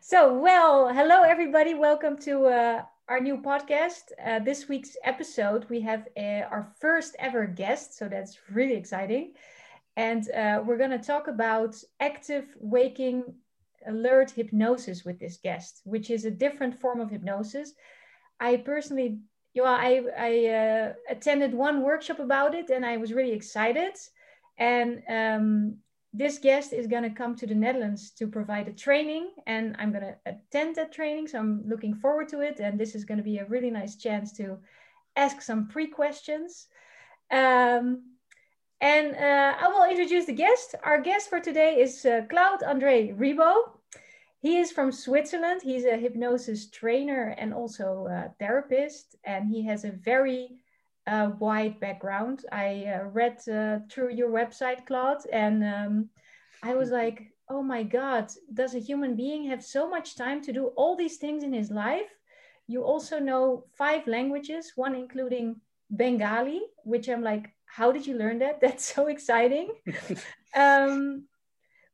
So, well, hello everybody. Welcome to uh, our new podcast. Uh, this week's episode, we have uh, our first ever guest, so that's really exciting. And uh, we're going to talk about active waking alert hypnosis with this guest, which is a different form of hypnosis. I personally, you know, I, I uh, attended one workshop about it and I was really excited. And um, this guest is going to come to the Netherlands to provide a training, and I'm going to attend that training. So I'm looking forward to it. And this is going to be a really nice chance to ask some pre questions. Um, and uh, I will introduce the guest. Our guest for today is uh, Claude Andre Ribo. He is from Switzerland. He's a hypnosis trainer and also a therapist, and he has a very uh, wide background. I uh, read uh, through your website, Claude, and um, I was like, oh my God, does a human being have so much time to do all these things in his life? You also know five languages, one including Bengali, which I'm like, how did you learn that? That's so exciting. um,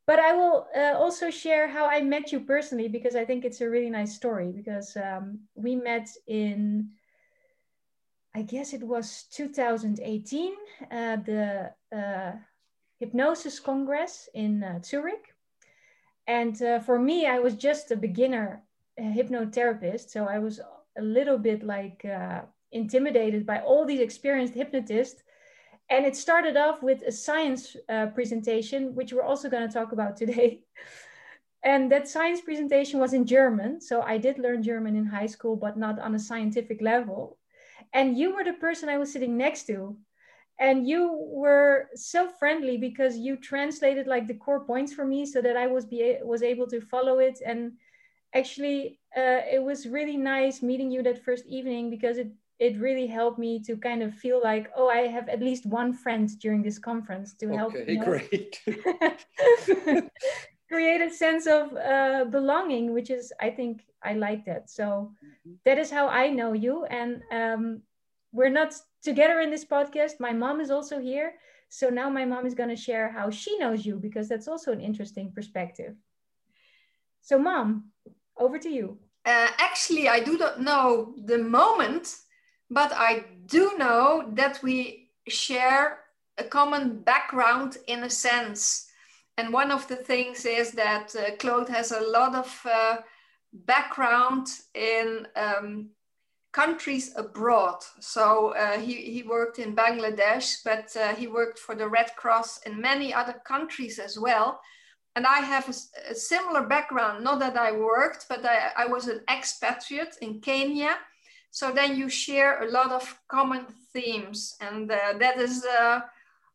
but I will uh, also share how I met you personally because I think it's a really nice story. Because um, we met in I guess it was 2018, uh, the uh, Hypnosis Congress in uh, Zurich. And uh, for me, I was just a beginner hypnotherapist. So I was a little bit like uh, intimidated by all these experienced hypnotists. And it started off with a science uh, presentation, which we're also going to talk about today. and that science presentation was in German. So I did learn German in high school, but not on a scientific level and you were the person i was sitting next to. And you were so friendly because you translated like the core points for me so that i was be was able to follow it. And actually uh, it was really nice meeting you that first evening because it it really helped me to kind of feel like oh i have at least one friend during this conference to help okay great create a sense of uh, belonging which is i think I like that. So mm-hmm. that is how I know you. And um, we're not together in this podcast. My mom is also here. So now my mom is going to share how she knows you because that's also an interesting perspective. So, mom, over to you. Uh, actually, I do not know the moment, but I do know that we share a common background in a sense. And one of the things is that uh, Claude has a lot of uh, background in um, countries abroad. So uh, he, he worked in Bangladesh, but uh, he worked for the Red Cross in many other countries as well. And I have a, a similar background, not that I worked, but I, I, was an expatriate in Kenya. So then you share a lot of common themes. And uh, that is uh,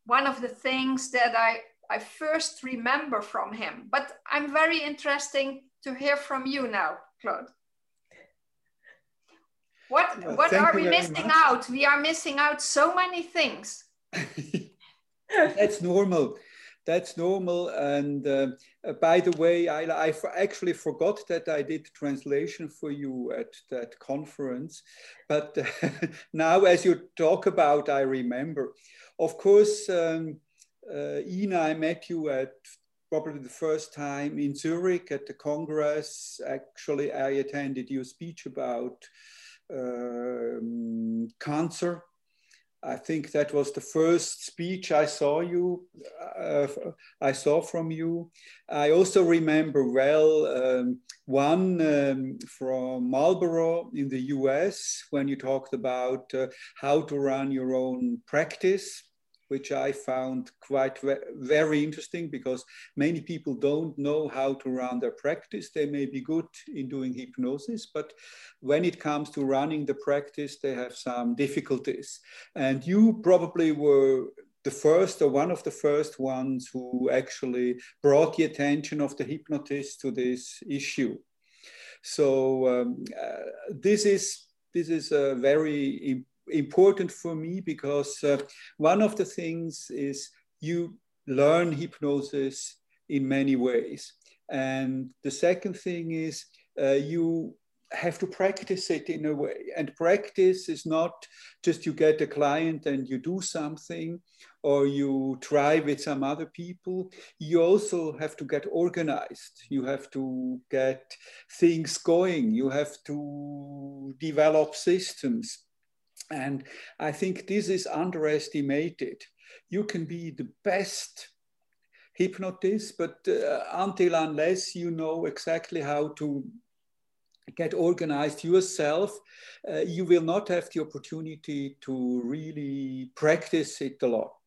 one of the things that I, I first remember from him. But I'm very interesting to hear from you now, Claude. What, well, what are we missing much. out? We are missing out so many things. That's normal. That's normal. And uh, by the way, I, I actually forgot that I did translation for you at that conference. But now, as you talk about, I remember. Of course, um, uh, Ina, I met you at probably the first time in Zurich at the Congress. Actually, I attended your speech about um, cancer. I think that was the first speech I saw you. Uh, I saw from you. I also remember well um, one um, from Marlborough in the U.S. when you talked about uh, how to run your own practice which I found quite very interesting because many people don't know how to run their practice. They may be good in doing hypnosis, but when it comes to running the practice, they have some difficulties. And you probably were the first or one of the first ones who actually brought the attention of the hypnotist to this issue. So um, uh, this is this is a very important for me because uh, one of the things is you learn hypnosis in many ways. And the second thing is uh, you have to practice it in a way. And practice is not just you get a client and you do something or you try with some other people. You also have to get organized. You have to get things going. You have to develop systems. And I think this is underestimated. You can be the best hypnotist, but uh, until unless you know exactly how to get organized yourself, uh, you will not have the opportunity to really practice it a lot.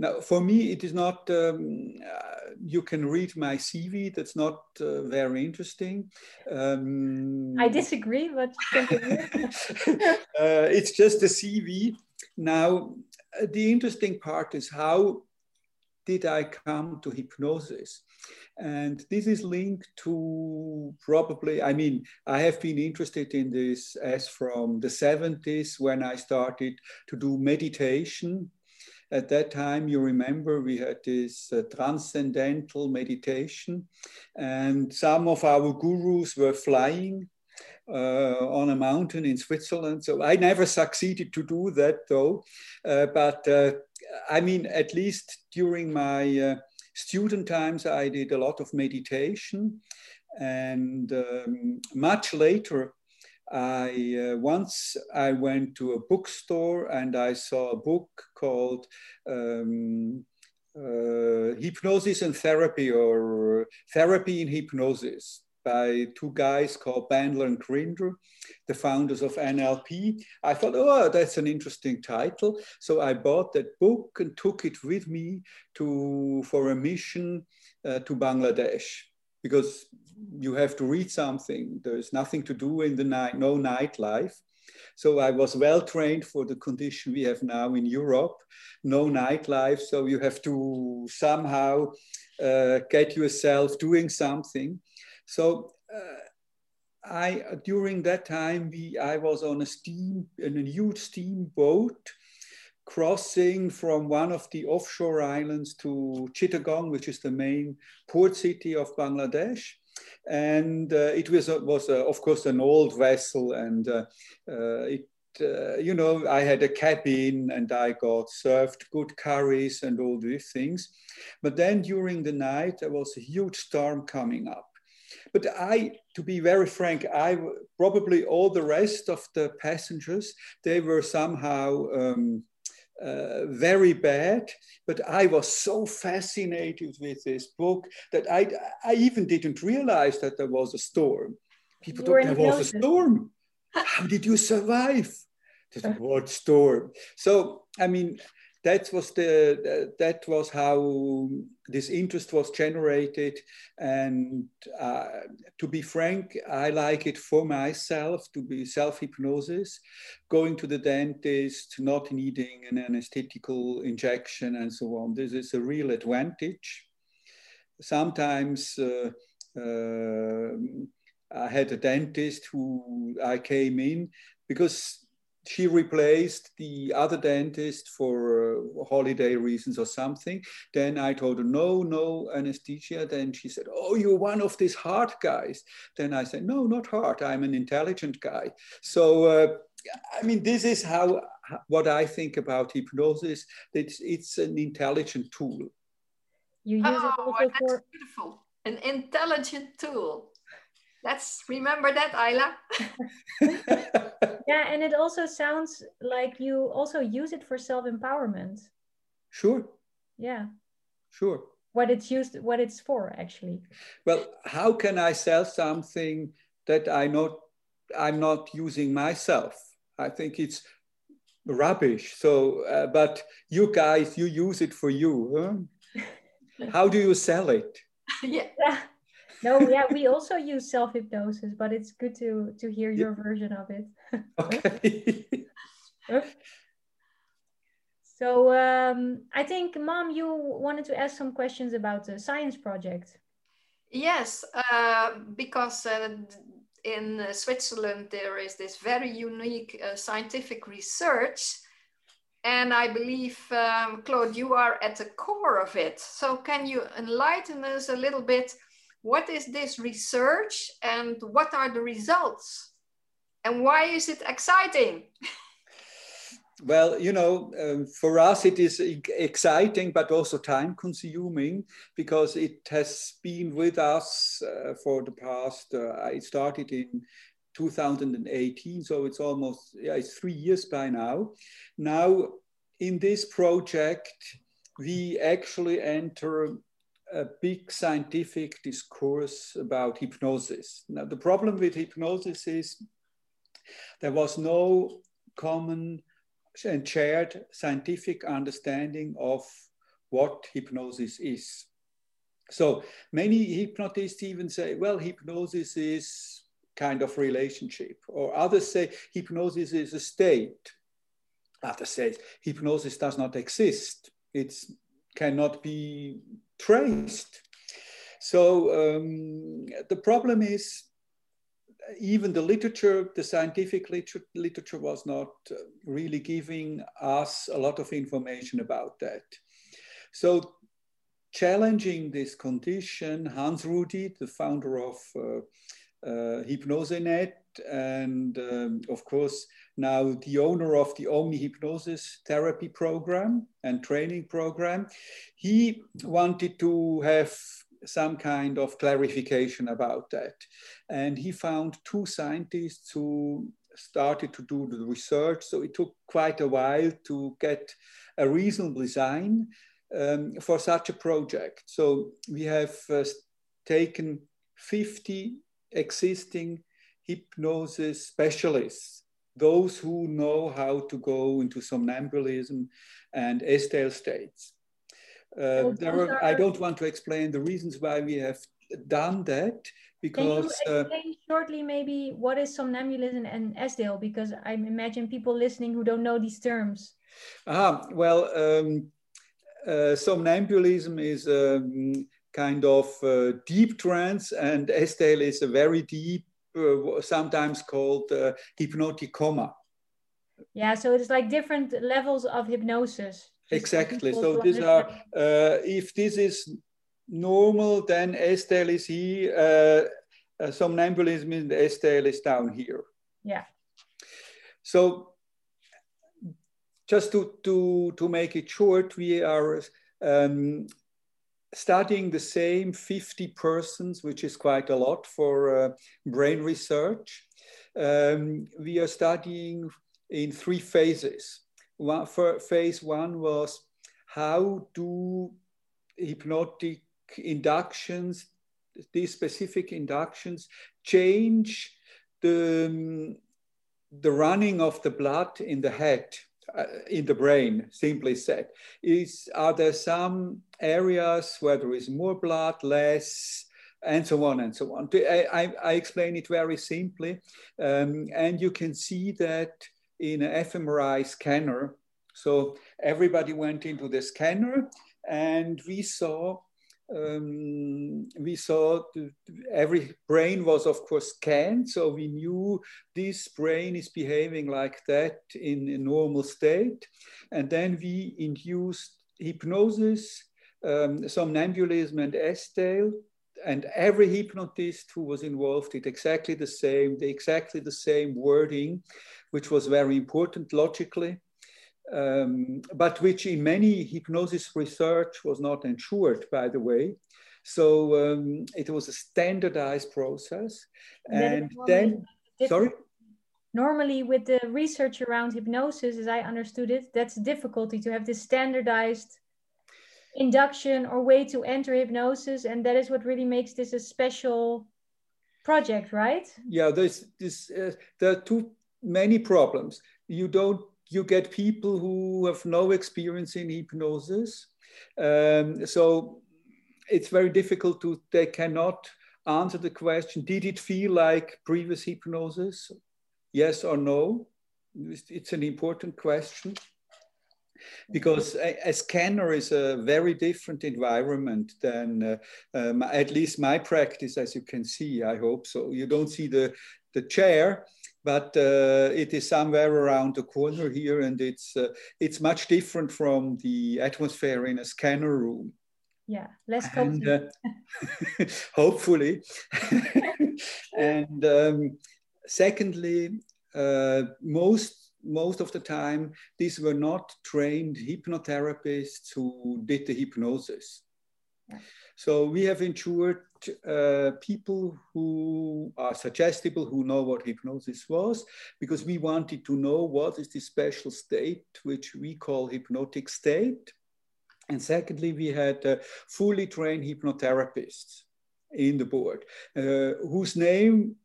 Now, for me, it is not, um, uh, you can read my CV, that's not uh, very interesting. Um, I disagree, but uh, it's just a CV. Now, uh, the interesting part is how did I come to hypnosis? And this is linked to probably, I mean, I have been interested in this as from the 70s when I started to do meditation. At that time, you remember we had this uh, transcendental meditation, and some of our gurus were flying uh, on a mountain in Switzerland. So I never succeeded to do that though. Uh, but uh, I mean, at least during my uh, student times, I did a lot of meditation. And um, much later, I uh, once I went to a bookstore and I saw a book called um, uh, Hypnosis and Therapy or Therapy in Hypnosis by two guys called Bandler and Grinder, the founders of NLP. I thought, oh, that's an interesting title. So I bought that book and took it with me to for a mission uh, to Bangladesh because you have to read something. There's nothing to do in the night, no nightlife. So I was well trained for the condition we have now in Europe, no nightlife. So you have to somehow uh, get yourself doing something. So uh, I during that time we I was on a steam in a huge steamboat crossing from one of the offshore islands to Chittagong, which is the main port city of Bangladesh. And uh, it was, was uh, of course, an old vessel, and uh, uh it uh, you know, I had a cabin and I got served good curries and all these things. But then during the night, there was a huge storm coming up. But I, to be very frank, I probably all the rest of the passengers, they were somehow um, uh, very bad. But I was so fascinated with this book that I, I even didn't realize that there was a storm. People thought there was a storm. How did you survive? what storm? So, I mean, that was the that was how this interest was generated. And uh, to be frank i like it for myself to be self hypnosis going to the dentist not needing an anesthetical injection and so on. This is a real advantage. Sometimes uh, uh, i had a dentist who i came in because she replaced the other dentist for uh, holiday reasons or something. Then I told her, no, no anesthesia. Then she said, oh, you're one of these hard guys. Then I said, no, not hard. I'm an intelligent guy. So, uh, I mean, this is how what I think about hypnosis. It's, it's an intelligent tool. You use oh, it also that's for... beautiful. An intelligent tool. Let's remember that, Ayla. yeah, and it also sounds like you also use it for self empowerment. Sure. Yeah. Sure. What it's used, what it's for, actually. Well, how can I sell something that I not, I'm not using myself? I think it's rubbish. So, uh, but you guys, you use it for you. Huh? how do you sell it? yeah no yeah we also use self hypnosis but it's good to to hear your version of it. Okay. So um, i think mom you wanted to ask some questions about the science project. Yes uh, because uh, in uh, switzerland there is this very unique uh, scientific research and I believe, um, Claude, you are at the core of it. So, can you enlighten us a little bit what is this research and what are the results? And why is it exciting? Well, you know, um, for us it is exciting, but also time consuming because it has been with us uh, for the past, uh, started in 2018, so it's almost, yeah, it's three years by now. Now, in this project, we actually enter a big scientific discourse about hypnosis. Now, the problem with hypnosis is there was no common and shared scientific understanding of what hypnosis is. So many hypnotists even say, well, hypnosis is kind of relationship, or others say hypnosis is a state. Others say hypnosis does not exist. It cannot be traced. So um, the problem is even the literature, the scientific literature, literature was not uh, really giving us a lot of information about that. So challenging this condition, Hans Rudi, the founder of uh, uh, HypnoseNet, and um, of course now the owner of the Omni Hypnosis therapy program and training program, he wanted to have some kind of clarification about that. And he found two scientists who started to do the research. So it took quite a while to get a reasonable design um, for such a project. So we have uh, taken 50 existing hypnosis specialists, those who know how to go into somnambulism and Esdaile states. Uh, there are, I don't want to explain the reasons why we have done that because. Can you uh, explain uh, shortly maybe what is somnambulism and Esdaile? Because I imagine people listening who don't know these terms. Ah, well, um, uh, somnambulism is a um, kind of uh, deep trance, and Esdaile is a very deep, uh, sometimes called hypnotic coma. Yeah, so it's like different levels of hypnosis. Exactly. So these are, uh, if this is normal, then Esdaile is here, uh, uh, somnambulism in Esdaile is down here. Yeah. So just to, to, to make it short, we are um, studying the same 50 persons, which is quite a lot for uh, brain research. Um, we are studying in three phases one, phase one was how do hypnotic inductions, these specific inductions, change the, um, the running of the blood in the head, uh, in the brain, simply said. Is, are there some areas where there is more blood, less, and so on and so on. I, I, explain it very simply. Um, and you can see that in an fMRI scanner. So everybody went into the scanner and we saw um, we saw every brain was of course scanned so we knew this brain is behaving like that in a normal state and then we induced hypnosis um, somnambulism and Esdaile and every hypnotist who was involved did exactly the same, the exactly the same wording, which was very important logically, um, but which in many hypnosis research was not ensured, by the way. So um, it was a standardized process. And, then, sorry? Normally, with the research around hypnosis, as I understood it, that's a difficulty to have this standardized induction or way to enter hypnosis and that is what really makes this a special project right? Yeah there's this uh, there are too many problems. You don't you get people who have no experience in hypnosis um, so it's very difficult to they cannot answer the question did it feel like previous hypnosis? Yes or no? It's an important question because a, a, scanner is a very different environment than uh, um, at least my practice, as you can see, I hope so. You don't see the, the chair, but uh, it is somewhere around the corner here and it's, uh, it's much different from the atmosphere in a scanner room. Yeah, less and, uh, hopefully. and um, secondly, uh, most most of the time, these were not trained hypnotherapists who did the hypnosis. So we have ensured uh, people who are suggestible, who know what hypnosis was, because we wanted to know what is the special state which we call hypnotic state. And secondly, we had uh, fully trained hypnotherapists in the board, uh, whose name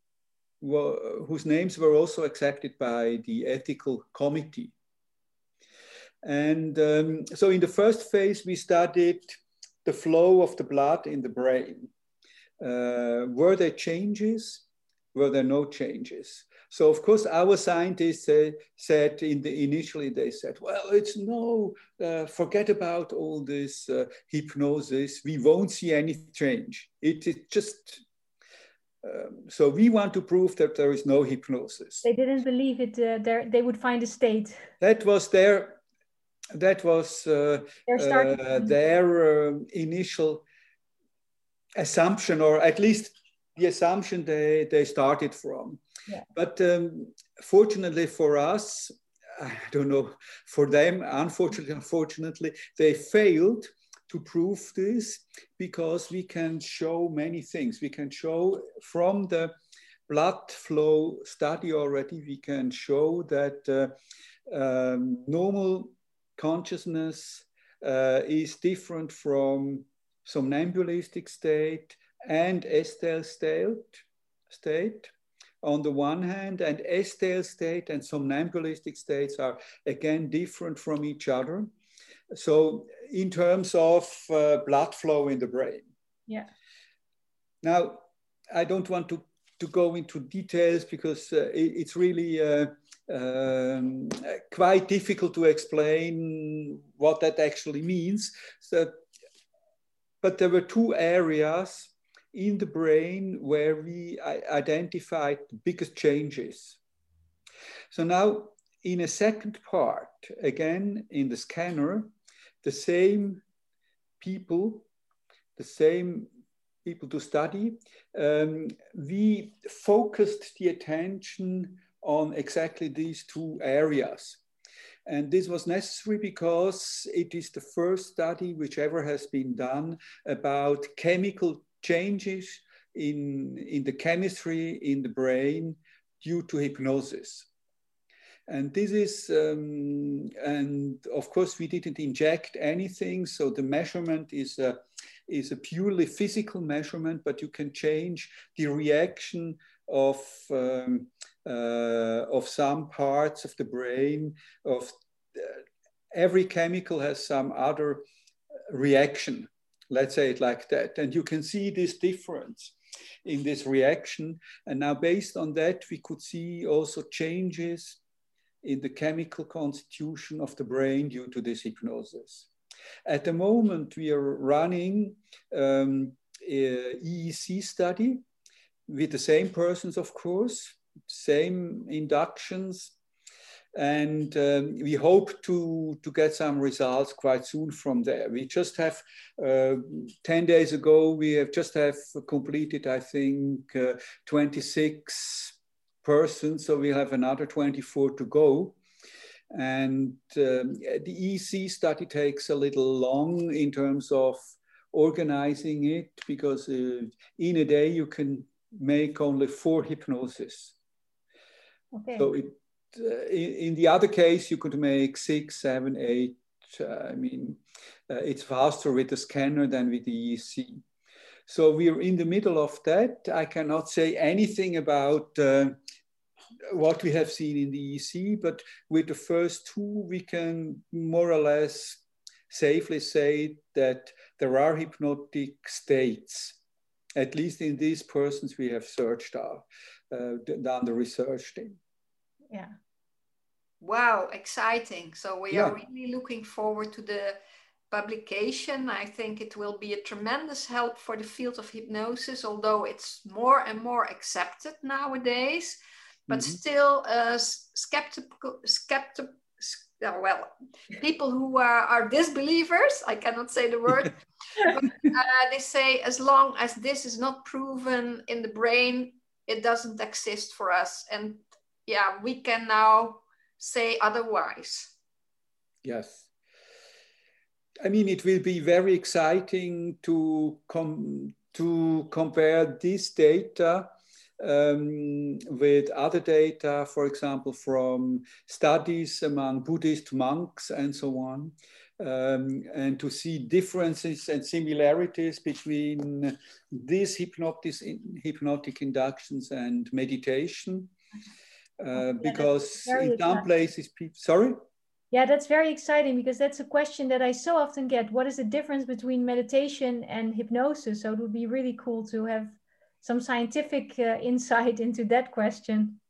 whose names were also accepted by the ethical committee. And um, so in the first phase, we studied the flow of the blood in the brain. Uh, were there changes? Were there no changes? So of course, our scientists uh, said in the initially they said, well, it's no, uh, forget about all this uh, hypnosis. We won't see any change. It is just. Um, so we want to prove that there is no hypnosis. They didn't believe it. Uh, they would find a state. That was their. That was uh, their, uh, their um, initial assumption, or at least the assumption they, they started from. Yeah. But um, fortunately for us, I don't know, for them, unfortunately, unfortunately, they failed to prove this because we can show many things. We can show from the blood flow study already, we can show that uh, um, normal consciousness uh, is different from somnambulistic state and Esdaile state, state on the one hand, and Esdaile state and somnambulistic states are again different from each other. So, in terms of uh, blood flow in the brain. Yeah. Now, I don't want to, to go into details because uh, it, it's really uh, um, quite difficult to explain what that actually means. So, but there were two areas in the brain where we identified the biggest changes. So now in a second part, again in the scanner, the same people, the same people to study, um, we focused the attention on exactly these two areas. And this was necessary because it is the first study which ever has been done about chemical changes in, in the chemistry in the brain due to hypnosis. And this is, um, and of course, we didn't inject anything. So the measurement is a, is a purely physical measurement, but you can change the reaction of, um, uh, of some parts of the brain. Of uh, every chemical has some other reaction let's say it like that. And you can see this difference in this reaction. And now based on that, we could see also changes in the chemical constitution of the brain due to this hypnosis. At the moment, we are running um, EEG study with the same persons, of course, same inductions, and um, we hope to, to get some results quite soon from there. We just have, uh, 10 days ago, we have just have completed, I think, uh, 26 persons, so we have another 24 to go. And um, the EEG study takes a little long in terms of organizing it because uh, in a day you can make only four hypnosis. Okay. So it, uh, in, in, the other case, you could make six, seven, eight. Uh, I mean, uh, it's faster with the scanner than with the EEG. So we're in the middle of that. I cannot say anything about uh, what we have seen in the EEG, but with the first two, we can more or less safely say that there are hypnotic states, at least in these persons we have searched out, uh, done the research in. Yeah. Wow, exciting. So we yeah. are really looking forward to the publication. I think it will be a tremendous help for the field of hypnosis, although it's more and more accepted nowadays. But mm-hmm. still, uh, skeptical, skeptic, uh, well, people who are, are disbelievers, I cannot say the word, but, uh, they say as long as this is not proven in the brain, it doesn't exist for us. And yeah, we can now say otherwise. Yes. I mean, it will be very exciting to come to compare this data um, with other data, for example, from studies among Buddhist monks and so on, um, and to see differences and similarities between these hypnotic, hypnotic inductions and meditation. Uh, because in some places, people, sorry? Yeah, that's very exciting because that's a question that I so often get. What is the difference between meditation and hypnosis? So it would be really cool to have some scientific uh, insight into that question.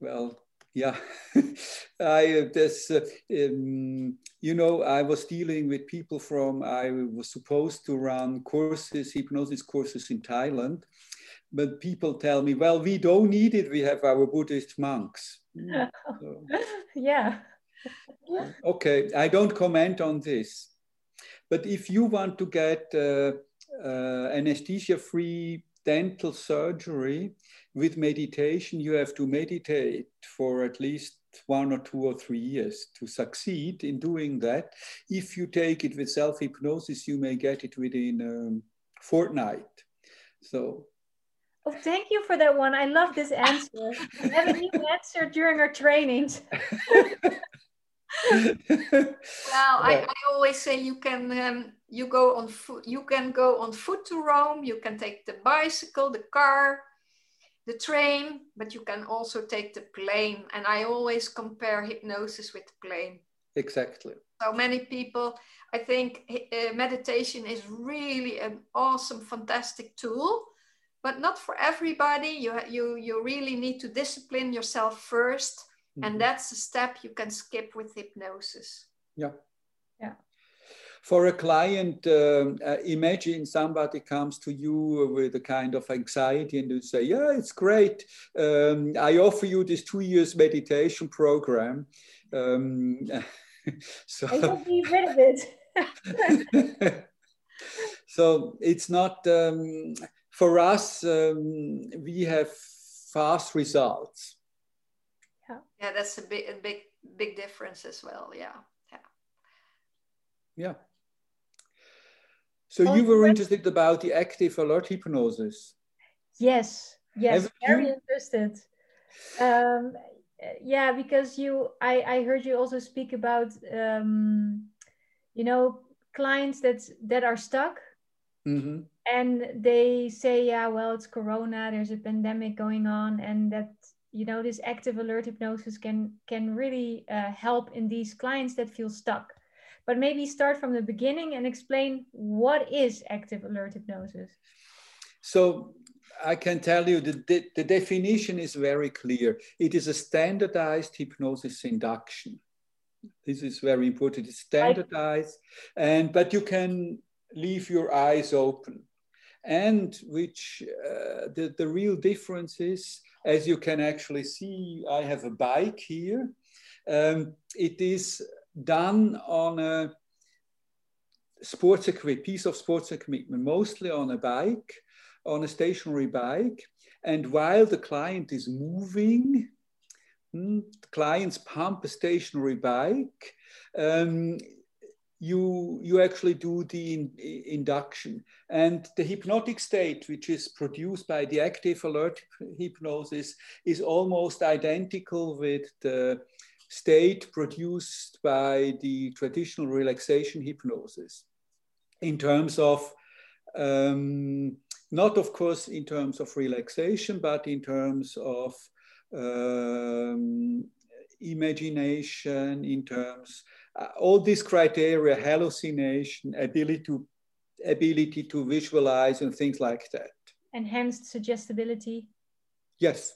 Well, yeah, I uh, this uh, um, you know I was dealing with people from I was supposed to run courses, hypnosis courses in Thailand, but people tell me, well, we don't need it. We have our Buddhist monks. So, yeah. okay, I don't comment on this. But if you want to get uh, uh, anesthesia-free dental surgery with meditation, you have to meditate for at least one or two or three years to succeed in doing that. If you take it with self-hypnosis, you may get it within a um, fortnight. So Oh, thank you for that one. I love this answer. I have a new answer during our trainings. well, I, I, always say you can um, you go on foot. You can go on foot to Rome. You can take the bicycle, the car, the train, but you can also take the plane. And I always compare hypnosis with the plane. Exactly. So many people, I think uh, meditation is really an awesome, fantastic tool but not for everybody. You, you, you really need to discipline yourself 1st mm-hmm. and that's a step you can skip with hypnosis. Yeah. Yeah. For a client, uh, uh, imagine somebody comes to you with a kind of anxiety and you say, Yeah, it's great. Um, I offer you this two years meditation program. Um, so I will be rid of it. so it's not um, for us, um, we have fast results. Yeah, yeah, that's a big, a big, big difference as well. Yeah, yeah, yeah. So oh, you were interested about the active alert hypnosis. Yes, yes, Have very you? interested. Um, yeah, because you, I, I heard you also speak about, um, you know, clients that that are stuck. Mm-hmm and they say yeah well it's corona there's a pandemic going on and that you know this active alert hypnosis can can really uh, help in these clients that feel stuck but maybe start from the beginning and explain what is active alert hypnosis so I can tell you that the, the definition is very clear. It is a standardized hypnosis induction. This is very important. It's standardized, and but you can leave your eyes open and which uh, the, the real difference is, as you can actually see, I have a bike here. Um, it is done on a sports equipment, piece of sports equipment, mostly on a bike, on a stationary bike. And while the client is moving, the clients pump a stationary bike. Um, you you actually do the in, induction. And the hypnotic state which is produced by the active alert hypnosis is almost identical with the state produced by the traditional relaxation hypnosis in terms of um, not of course in terms of relaxation but in terms of um, imagination in terms uh, all these criteria, hallucination, ability to, ability to visualize and things like that. Enhanced suggestibility. Yes.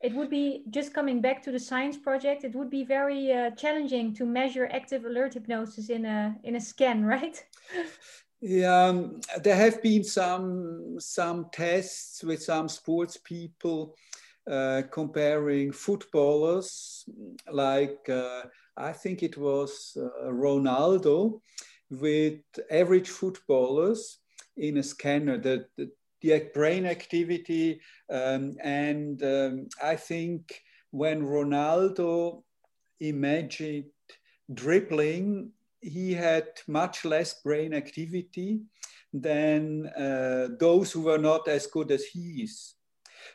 It would be, just coming back to the science project, it would be very uh, challenging to measure active alert hypnosis in a, in a scan, right? Yeah, um, there have been some some tests with some sports people uh, comparing footballers like uh, I think it was uh, Ronaldo with average footballers in a scanner. The, the, the brain activity um, and um, I think when Ronaldo imagined dribbling, he had much less brain activity than uh, those who were not as good as he is.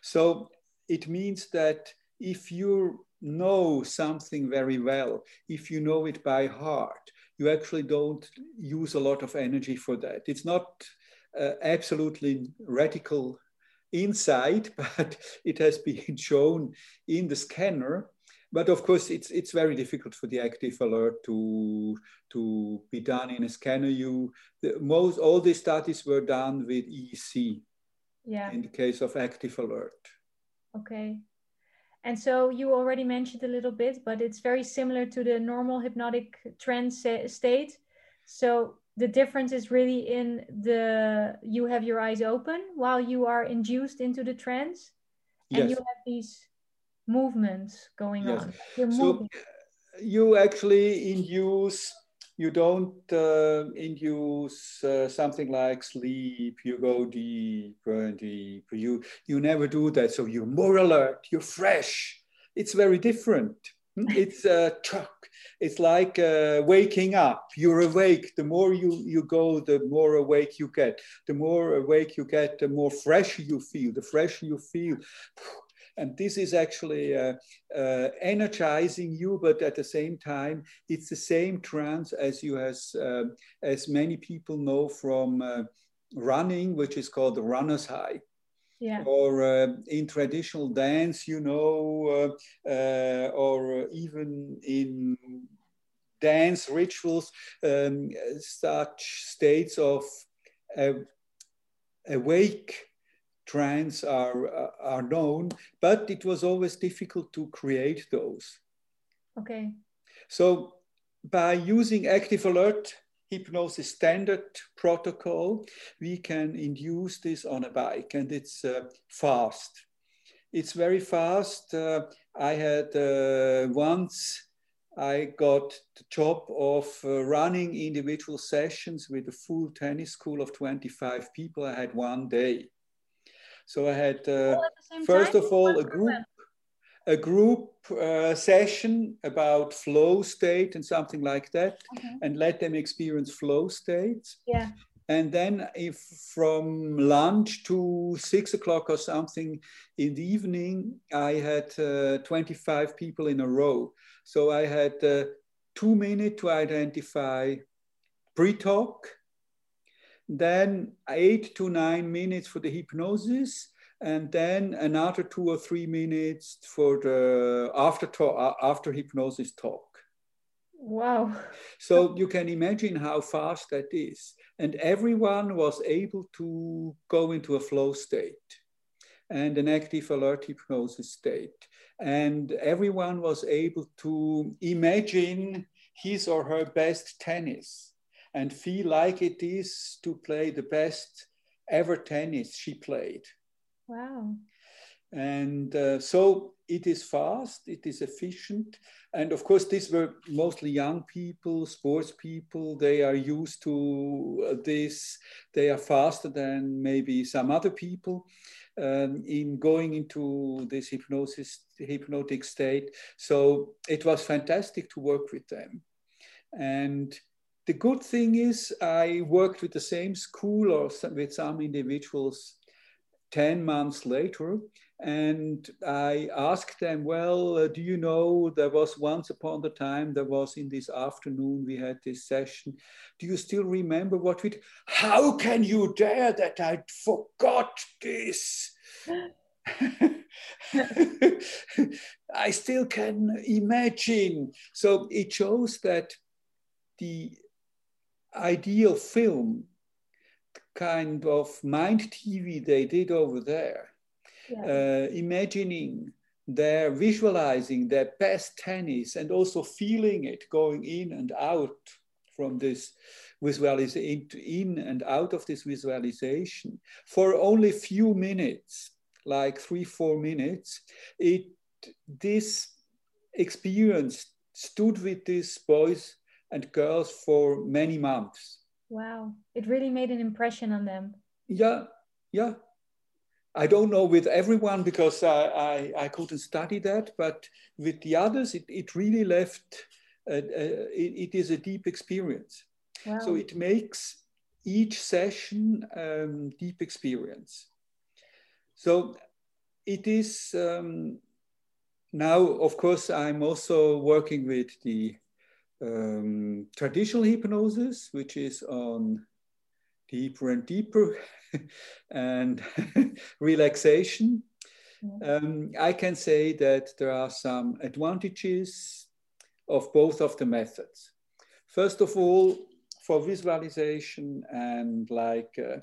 So it means that if you know something very well, if you know it by heart, you actually don't use a lot of energy for that. It's not uh, absolutely radical insight, but it has been shown in the scanner. But of course, it's it's very difficult for the active alert to to be done in a scanner. You the, most all these studies were done with EEG. Yeah. In the case of active alert. Okay. And so you already mentioned a little bit, but it's very similar to the normal hypnotic trance state. So the difference is really in the you have your eyes open while you are induced into the trance and yes. you have these movements going yes. on You're so moving. you actually induce you don't uh, induce uh, something like sleep you go deeper and deeper you you never do that so you're more alert you're fresh. It's very different. Hmm? it's a truck. It's like uh, waking up. You're awake. The more you you go the more awake you get. The more awake you get the more fresh you feel. The fresher you feel and this is actually uh, uh, energizing you but at the same time it's the same trance as you as uh, as many people know from uh, running which is called the runner's high yeah. or uh, in traditional dance, you know, uh, uh, or even in dance rituals, um, such states of awake trance are, are known, but it was always difficult to create those. Okay. So by using active alert hypnosis standard protocol, we can induce this on a bike and it's uh, fast. It's very fast. Uh, I had uh, once, I got the job of uh, running individual sessions with a full tennis school of 25 people. I had one day. So I had, uh, first time? of all, a group a group uh, session about flow state and something like that okay. and let them experience flow states yeah and then if from lunch to six o'clock or something in the evening i had uh, 25 people in a row so i had uh, two minutes to identify pre-talk then eight to nine minutes for the hypnosis and then another two or three minutes for the after talk, uh, after hypnosis talk. Wow. So you can imagine how fast that is. And everyone was able to go into a flow state and an active alert hypnosis state. And everyone was able to imagine his or her best tennis and feel like it is to play the best ever tennis she played. Wow. And uh, so it is fast, it is efficient. And of course, these were mostly young people, sports people. They are used to this. They are faster than maybe some other people um, in going into this hypnosis, hypnotic state. So it was fantastic to work with them. And the good thing is, I worked with the same school or with some individuals 10 months later. And I asked them, well, uh, do you know there was once upon the time, there was in this afternoon, we had this session. Do you still remember what we did? How can you dare that I forgot this? I still can imagine. So it shows that the ideal film kind of mind TV they did over there, yeah. uh, imagining their visualizing their best tennis and also feeling it going in and out from this visualization into in and out of this visualization for only few minutes like three, four minutes, it this experience stood with these boys and girls for many months. Wow, it really made an impression on them. Yeah, yeah. I don't know with everyone because I, I, I couldn't study that, but with the others, it, it really left, uh, uh, it, it is a deep experience. Wow. So it makes each session um, deep experience. So it is um, now, of course, I'm also working with the um, traditional hypnosis, which is on deeper and deeper and relaxation. Um, I can say that there are some advantages of both of the methods. First of all, for visualization and like uh,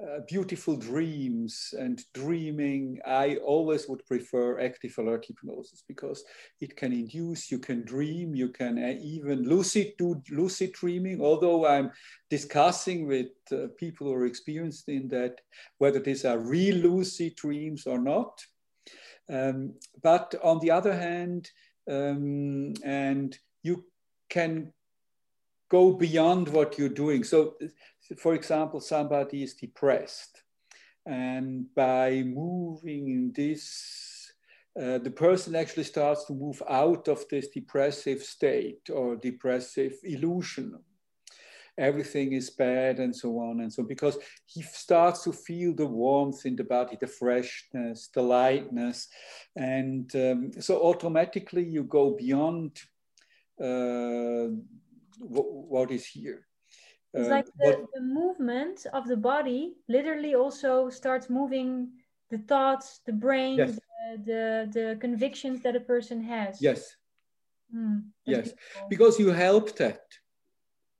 uh, beautiful dreams and dreaming, I always would prefer active alert hypnosis because it can induce, you can dream, you can uh, even lucid do lucid dreaming. Although I'm discussing with uh, people who are experienced in that whether these are real lucid dreams or not. Um, but on the other hand, um, and you can go beyond what you're doing. So, for example, somebody is depressed, and by moving in this, uh, the person actually starts to move out of this depressive state or depressive illusion. Everything is bad and so on and so on, because he starts to feel the warmth in the body, the freshness, the lightness. And um, so automatically you go beyond uh, what is here. It's uh, like the, the movement of the body literally also starts moving the thoughts, the brain, yes. the, the, the convictions that a person has. Yes. Mm, yes, beautiful. because you help that.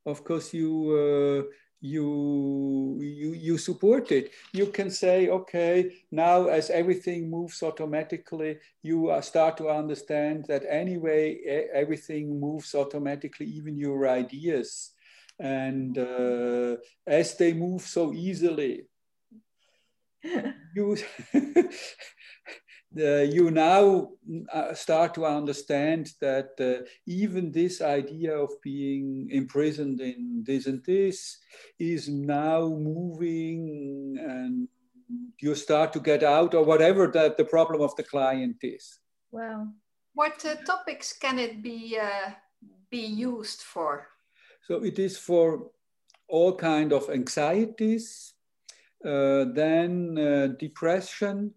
Of course, you uh, you you you support it. You can say okay now as everything moves automatically you start to understand that anyway everything moves automatically even your ideas. And uh, as they move so easily you uh, you now uh, start to understand that uh, even this idea of being imprisoned in this and this is now moving and you start to get out or whatever that the problem of the client is. Wow what uh, topics can it be uh, be used for? So it is for all kind of anxieties uh, then depression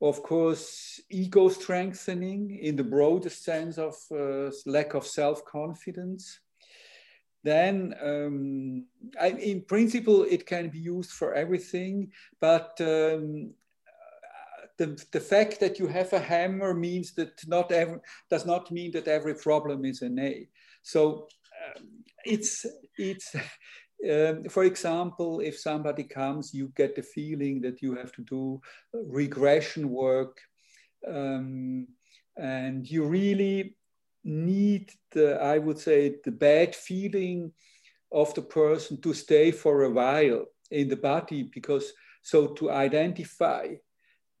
of course, ego strengthening in the broadest sense of uh, lack of self confidence. Then, um, I, in principle, it can be used for everything, but um, the, the fact that you have a hammer means that not every, does not mean that every problem is a nay. So um, it's it's um, for example, if somebody comes, you get the feeling that you have to do regression work, um, and you really need the, I would say, the bad feeling of the person to stay for a while in the body, because so to identify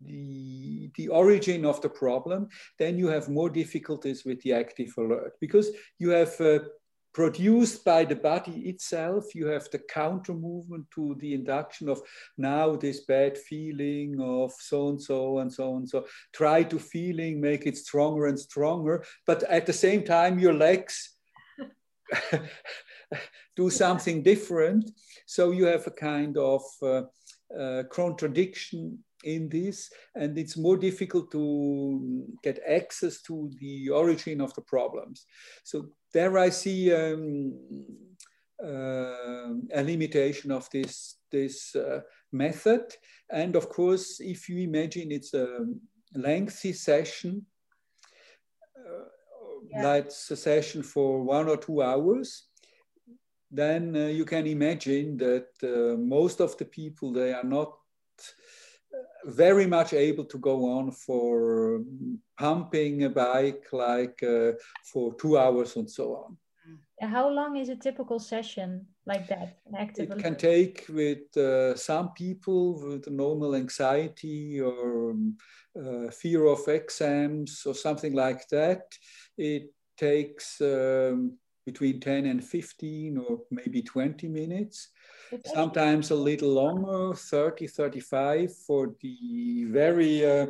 the, the origin of the problem, then you have more difficulties with the active alert because you have uh, produced by the body itself. You have the counter movement to the induction of now this bad feeling of so and so and so and so. Try to feeling, make it stronger and stronger. But at the same time, your legs do something different. So you have a kind of uh, uh, contradiction in this, and it's more difficult to get access to the origin of the problems. So there I see um, uh, a limitation of this, this uh, method. And of course, if you imagine it's a lengthy session, uh, yeah. that's a session for one or two hours, then uh, you can imagine that uh, most of the people, they are not very much able to go on for pumping a bike like uh, for two hours and so on. How long is a typical session like that? it can take with uh, some people with normal anxiety or um, uh, fear of exams or something like that. It takes um, between 10 and 15 or maybe 20 minutes. Sometimes a little longer, 30, 35 for the very, uh,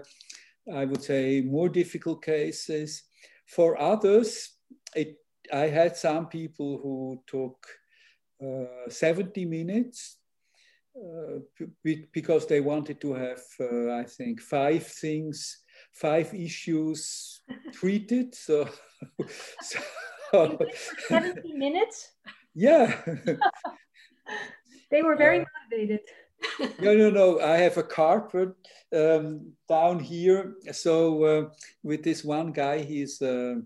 I would say, more difficult cases. For others, it, I had some people who took uh, 70 minutes uh, because they wanted to have, uh, I think, five things, five issues treated. So, so 70 minutes? Yeah. they were very uh, motivated. no, no, no. I have a carpet um, down here. So uh, with this one guy, he's a,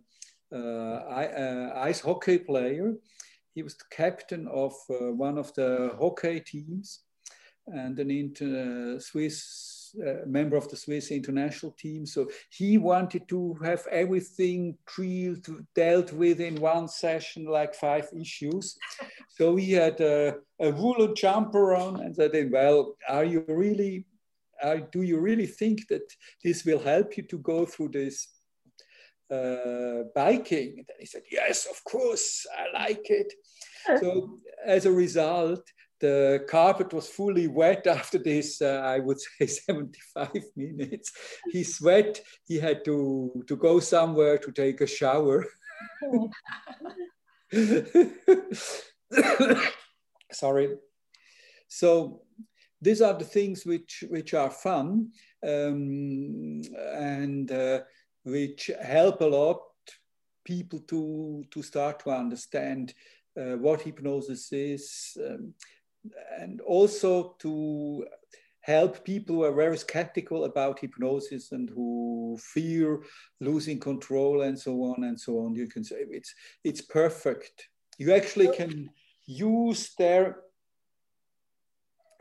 a ice hockey player. He was the captain of uh, one of the hockey teams and an inter Swiss uh, member of the Swiss international team. So he wanted to have everything drilled, dealt with in one session, like five issues. so he had a, a woolen jumper on and said, well, are you really, are, do you really think that this will help you to go through this uh, biking? And then he said, yes, of course, I like it. so as a result, the carpet was fully wet after this, uh, I would say 75 minutes. He sweat, he had to, to go somewhere to take a shower. Sorry. So these are the things which, which are fun um, and uh, which help a lot people to, to start to understand uh, what hypnosis is, um, and also to help people who are very skeptical about hypnosis and who fear losing control and so on and so on. You can say it's it's perfect. You actually can use their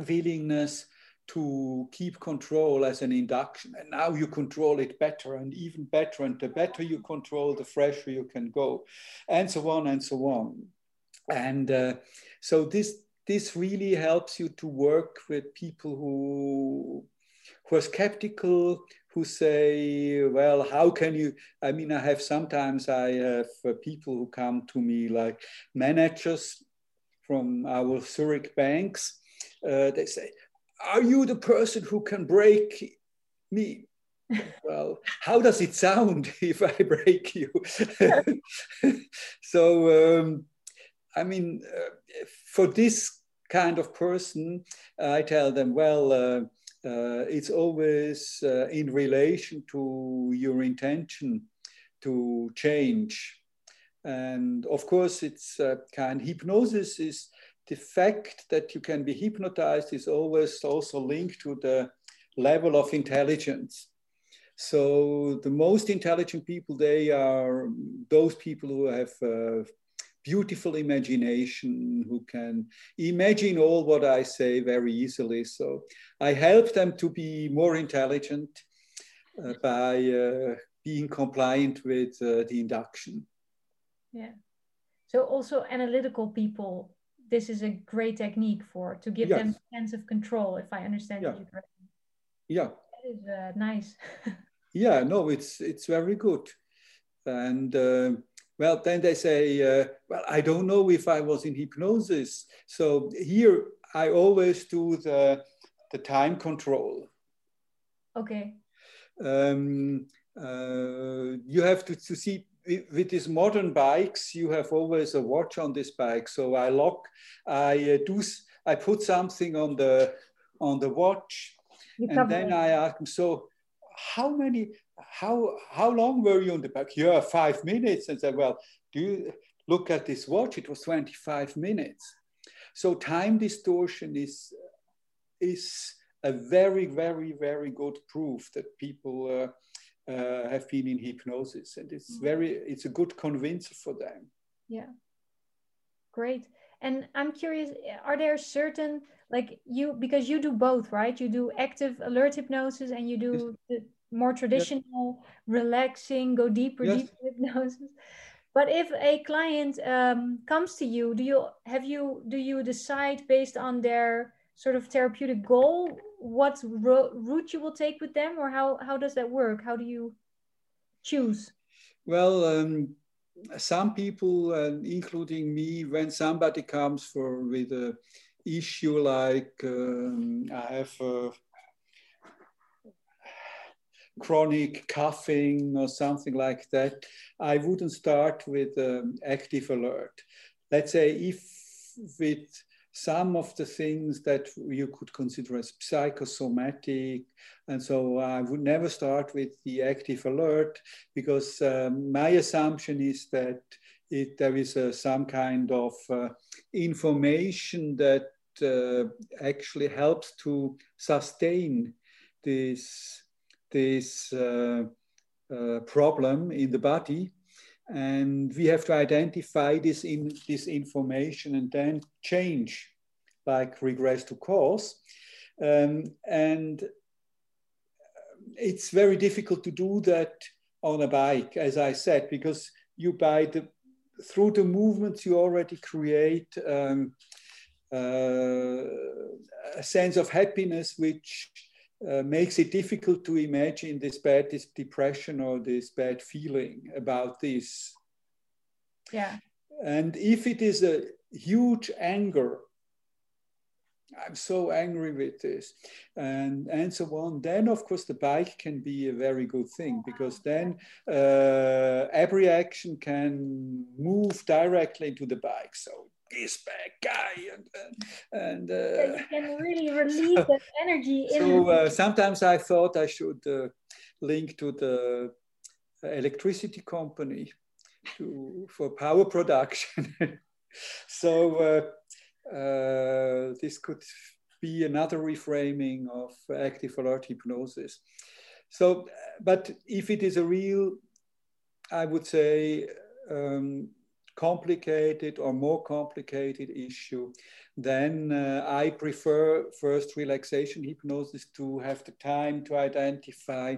willingness to keep control as an induction. And now you control it better and even better. And the better you control, the fresher you can go, and so on and so on. And uh, so this this really helps you to work with people who who are skeptical who say well how can you i mean i have sometimes i have uh, people who come to me like managers from our zurich banks uh, they say are you the person who can break me? Well how does it sound if i break you? So um, i mean uh, for this kind of person, I tell them, well, uh, uh, it's always uh, in relation to your intention to change. And of course, it's kind hypnosis is the fact that you can be hypnotized is always also linked to the level of intelligence. So the most intelligent people, they are those people who have uh, beautiful imagination, who can imagine all what I say very easily. So I help them to be more intelligent uh, by uh, being compliant with uh, the induction. Yeah. So also analytical people, this is a great technique for to give yes. them sense of control, if I understand yeah. you correctly. Yeah. That is uh, nice. yeah, no, it's it's very good. And uh, well, then they say, uh, well, I don't know if I was in hypnosis. So here I always do the, the time control. Okay. Um, uh, you have to, to see with these modern bikes, you have always a watch on this bike. So I lock, I uh, do, I put something on the on the watch, you and then it. I ask them. So, how many? How how long were you in the back? Yeah, five minutes. And said, well, do you look at this watch? It was 25 minutes. So time distortion is is a very, very, very good proof that people uh, uh, have been in hypnosis, and it's mm-hmm. very it's a good convincer for them. Yeah, great. And I'm curious, are there certain like you because you do both, right? You do active alert hypnosis and you do the more traditional, yes. relaxing, go deeper, yes. deeper hypnosis. But if a client um, comes to you, do you have you do you decide based on their sort of therapeutic goal what ro- route you will take with them, or how how does that work? How do you choose? Well, um, some people, uh, including me, when somebody comes for with a issue like um, I have a chronic coughing or something like that, I wouldn't start with um, active alert. Let's say if with some of the things that you could consider as psychosomatic. And so I would never start with the active alert because um, my assumption is that it, there is uh, some kind of uh, information that uh, actually helps to sustain this, this uh, uh, problem in the body. And we have to identify this in this information and then change like regress to cause um, and it's very difficult to do that on a bike as i said because you by the through the movements you already create um, uh, a sense of happiness which uh, makes it difficult to imagine this bad this depression or this bad feeling about this. Yeah. And if it is a huge anger, I'm so angry with this, and and so on. Then of course the bike can be a very good thing because then uh, every action can move directly into the bike. So this bad guy and and, uh, you can really release so, that energy so uh, sometimes i thought i should uh, link to the electricity company to, for power production. So uh, uh, this could be another reframing of active alert hypnosis. So but if it is a real i would say um, complicated or more complicated issue, then uh, I prefer first relaxation hypnosis to have the time to identify.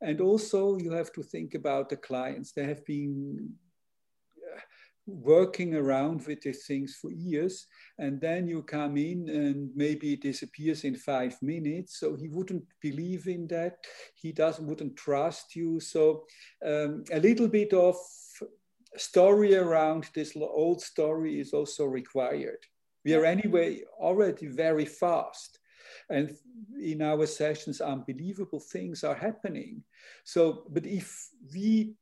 And also, you have to think about the clients. They have been uh, working around with these things for years and then you come in and maybe it disappears in five minutes so he wouldn't believe in that he doesn't wouldn't trust you so um, a little bit of story around this old story is also required. We are anyway already very fast. And in our sessions, unbelievable things are happening. So, but if we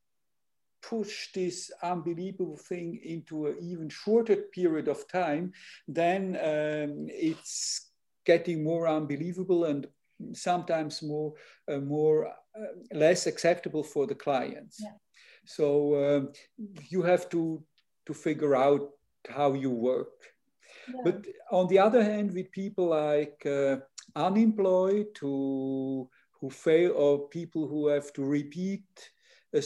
push this unbelievable thing into an even shorter period of time, then um, it's getting more unbelievable and sometimes more, uh, more uh, less acceptable for the clients. Yeah. So um, you have to, to figure out how you work. Yeah. But on the other hand, with people like uh, unemployed who, who fail or people who have to repeat a,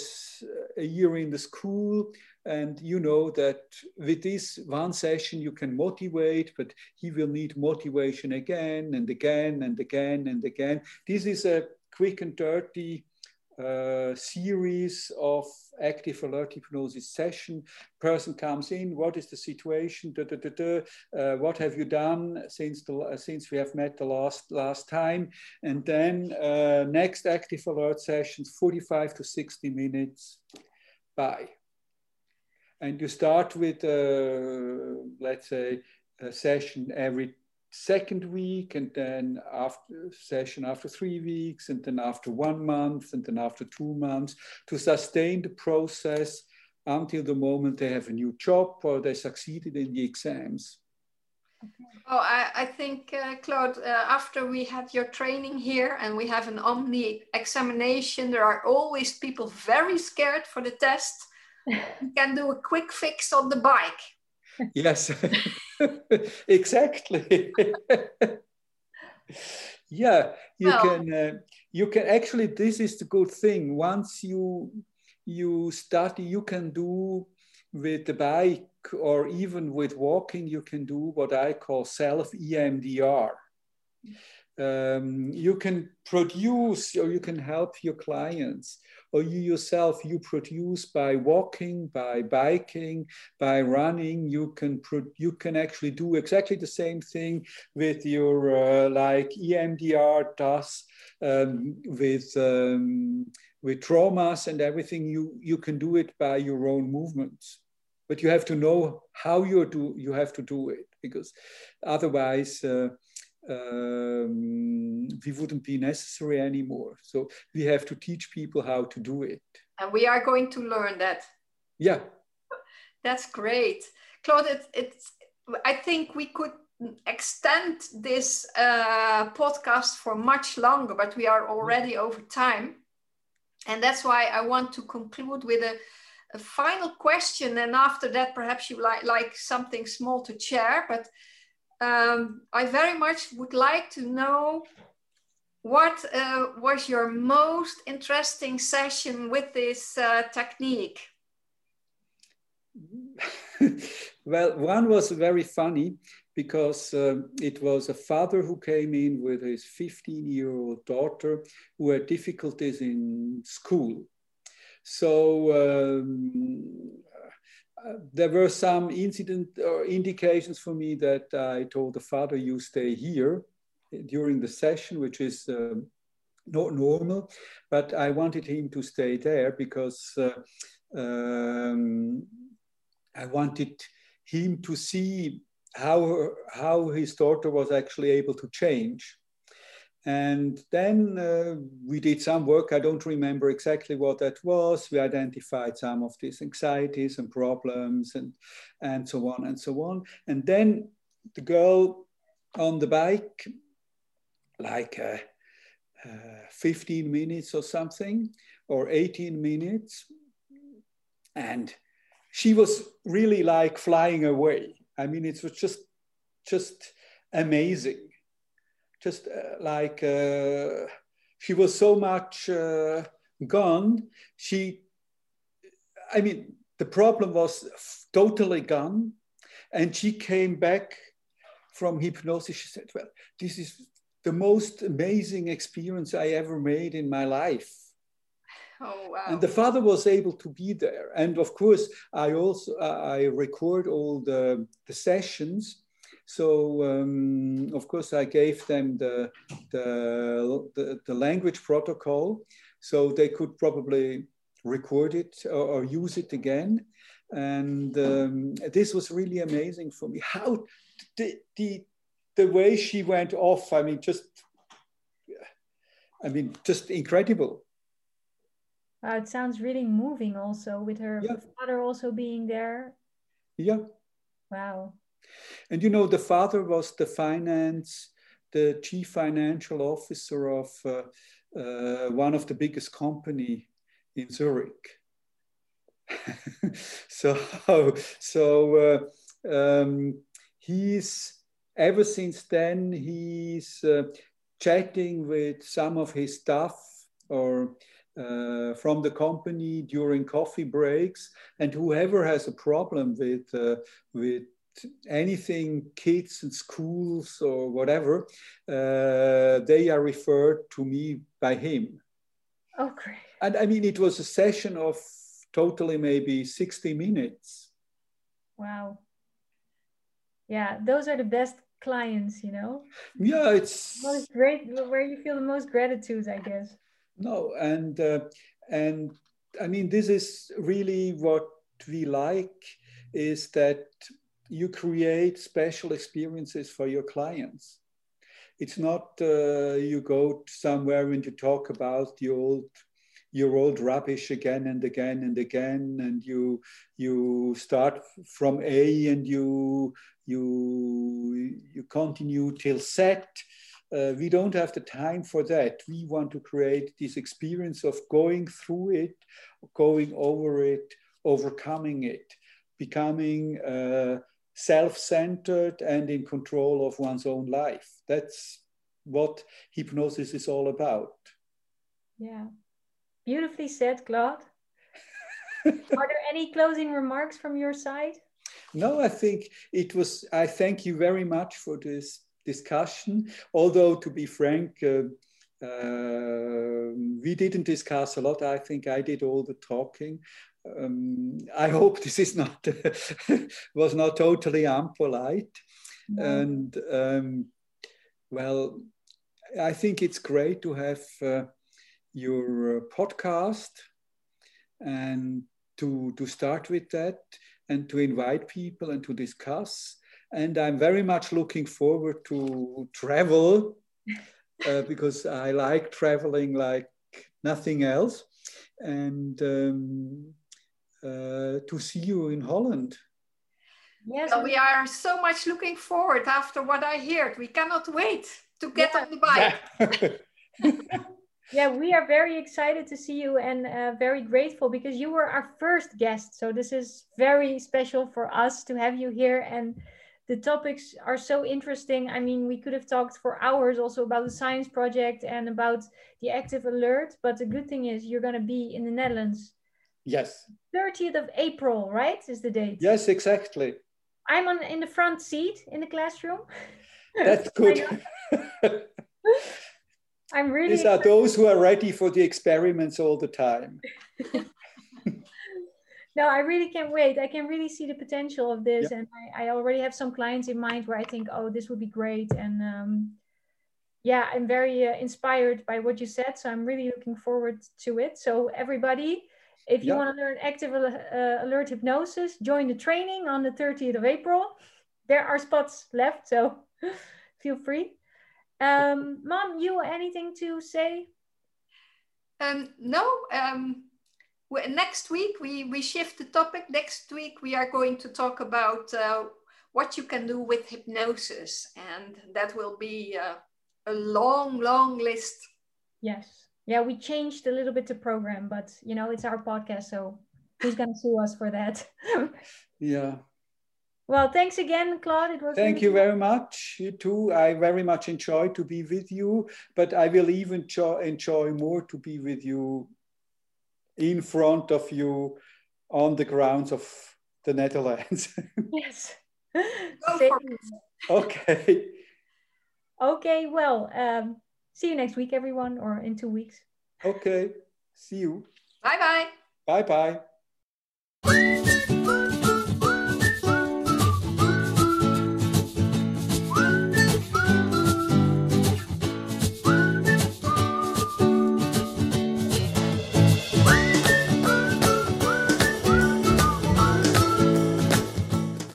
a, year in the school and you know that with this one session you can motivate but he will need motivation again and again and again and again this is a quick and dirty series of active alert hypnosis session. Person comes in, what is the situation? Da, da, da, uh, what have you done since the uh, since we have met the last last time? And then uh, next active alert sessions, 45 to 60 minutes. Bye. And you start with, uh, let's say, a session every second week and then after session after three weeks and then after one month and then after two months to sustain the process until the moment they have a new job or they succeeded in the exams. Oh, I, I think, uh, Claude, uh, after we had your training here and we have an Omni examination, there are always people very scared for the test. you can do a quick fix on the bike. Yes. exactly. yeah, you well, can. Uh, you can actually. This is the good thing. Once you you study, you can do with the bike or even with walking. You can do what I call self EMDR. um, you can produce or you can help your clients or you yourself you produce by walking by biking by running you can you can actually do exactly the same thing with your uh, like emdr does um, with um, with traumas and everything you you can do it by your own movements. But you have to know how you do you have to do it because otherwise uh, um, we wouldn't be necessary anymore. So we have to teach people how to do it. And we are going to learn that. Yeah. That's great. Claude, it, it's, I think we could extend this uh, podcast for much longer, but we are already over time. And that's why I want to conclude with a, a final question. And after that, perhaps you like, like something small to share. But um, I very much would like to know what uh, was your most interesting session with this uh, technique? well, one was very funny because um, it was a father who came in with his 15 year old daughter who had difficulties in school. So um, uh, there were some incident or indications for me that I told the father, you stay here during the session, which is um, not normal, but I wanted him to stay there because uh, um, I wanted him to see how, how his daughter was actually able to change. And then uh, we did some work. I don't remember exactly what that was. We identified some of these anxieties and problems and, and so on and so on. And then the girl on the bike, like uh, uh, 15 minutes or something, or 18 minutes. And she was really like flying away. I mean, it was just, just amazing just uh, like uh, she was so much uh, gone. She, I mean, the problem was totally gone. And she came back from hypnosis. She said, Well, this is the most amazing experience I ever made in my life. Oh, wow. And the father was able to be there. And of course, I also I record all the, the sessions so um, of course I gave them the, the, the, the, language protocol so they could probably record it or, or use it again. And um, this was really amazing for me. How the, the, the way she went off, I mean, just, I mean, just incredible. Wow, it sounds really moving also with her yeah. father also being there. Yeah. Wow. And you know, the father was the finance, the chief financial officer of uh, uh, one of the biggest company in Zurich. so, so uh, um, he's ever since then he's uh, chatting with some of his staff or uh, from the company during coffee breaks, and whoever has a problem with uh, with anything kids and schools or whatever, uh, they are referred to me by him. Oh, great. And I mean, it was a session of totally maybe 60 minutes. Wow. Yeah, those are the best clients, you know? Yeah, it's. It's great where you feel the most gratitude, I guess. No, and, uh, and I mean, this is really what we like is that you create special experiences for your clients. It's not uh, you go somewhere and you talk about the old your old rubbish again and again and again and you you start from a and you you you continue till set uh, we don't have the time for that we want to create this experience of going through it going over it overcoming it becoming uh, self-centered and in control of one's own life. That's what hypnosis is all about. Yeah. Beautifully said, Claude. Are there any closing remarks from your side? No, I think it was I thank you very much for this discussion. Although, to be frank, uh, uh, we didn't discuss a lot. I think I did all the talking. Um, I hope this is not was not totally unpolite. No. And um, well, I think it's great to have uh, your uh, podcast and to to start with that and to invite people and to discuss. And I'm very much looking forward to travel uh, because I like traveling like nothing else. And um, to see you in Holland. Yes, well, we are so much looking forward after what I heard. We cannot wait to get yeah. on the bike. yeah, we are very excited to see you and uh, very grateful because you were our first guest. So this is very special for us to have you here and the topics are so interesting. I mean, we could have talked for hours also about the science project and about the active alert. But the good thing is you're going to be in the Netherlands. Yes. 30th of April, right? Is the date? Yes, exactly. I'm on in the front seat in the classroom. That's good. I'm really. These are those who are ready for the experiments all the time. no, I really can't wait. I can really see the potential of this, and I, I, already have some clients in mind where I think, oh, this would be great, and um, yeah, I'm very uh, inspired by what you said. So I'm really looking forward to it. So everybody, if you want to learn active uh, alert hypnosis, join the training on the 30th of April. There are spots left, so feel free. Um, Mom, you anything to say? Um, no, um, next week we, we shift the topic. Next week we are going to talk about uh, what you can do with hypnosis, and that will be uh, a long, long list. Yes. Yeah, we changed a little bit the program, but you know, it's our podcast, so who's going to sue us for that? yeah. Well, thanks again, Claude. It was Thank really you very much. You too. I very much enjoyed to be with you, but I will even enjoy more to be with you in front of you on the grounds of the Netherlands. yes. okay. Okay, well, um, see you next week, everyone, or in two weeks. Okay, see you. Bye bye. Bye bye.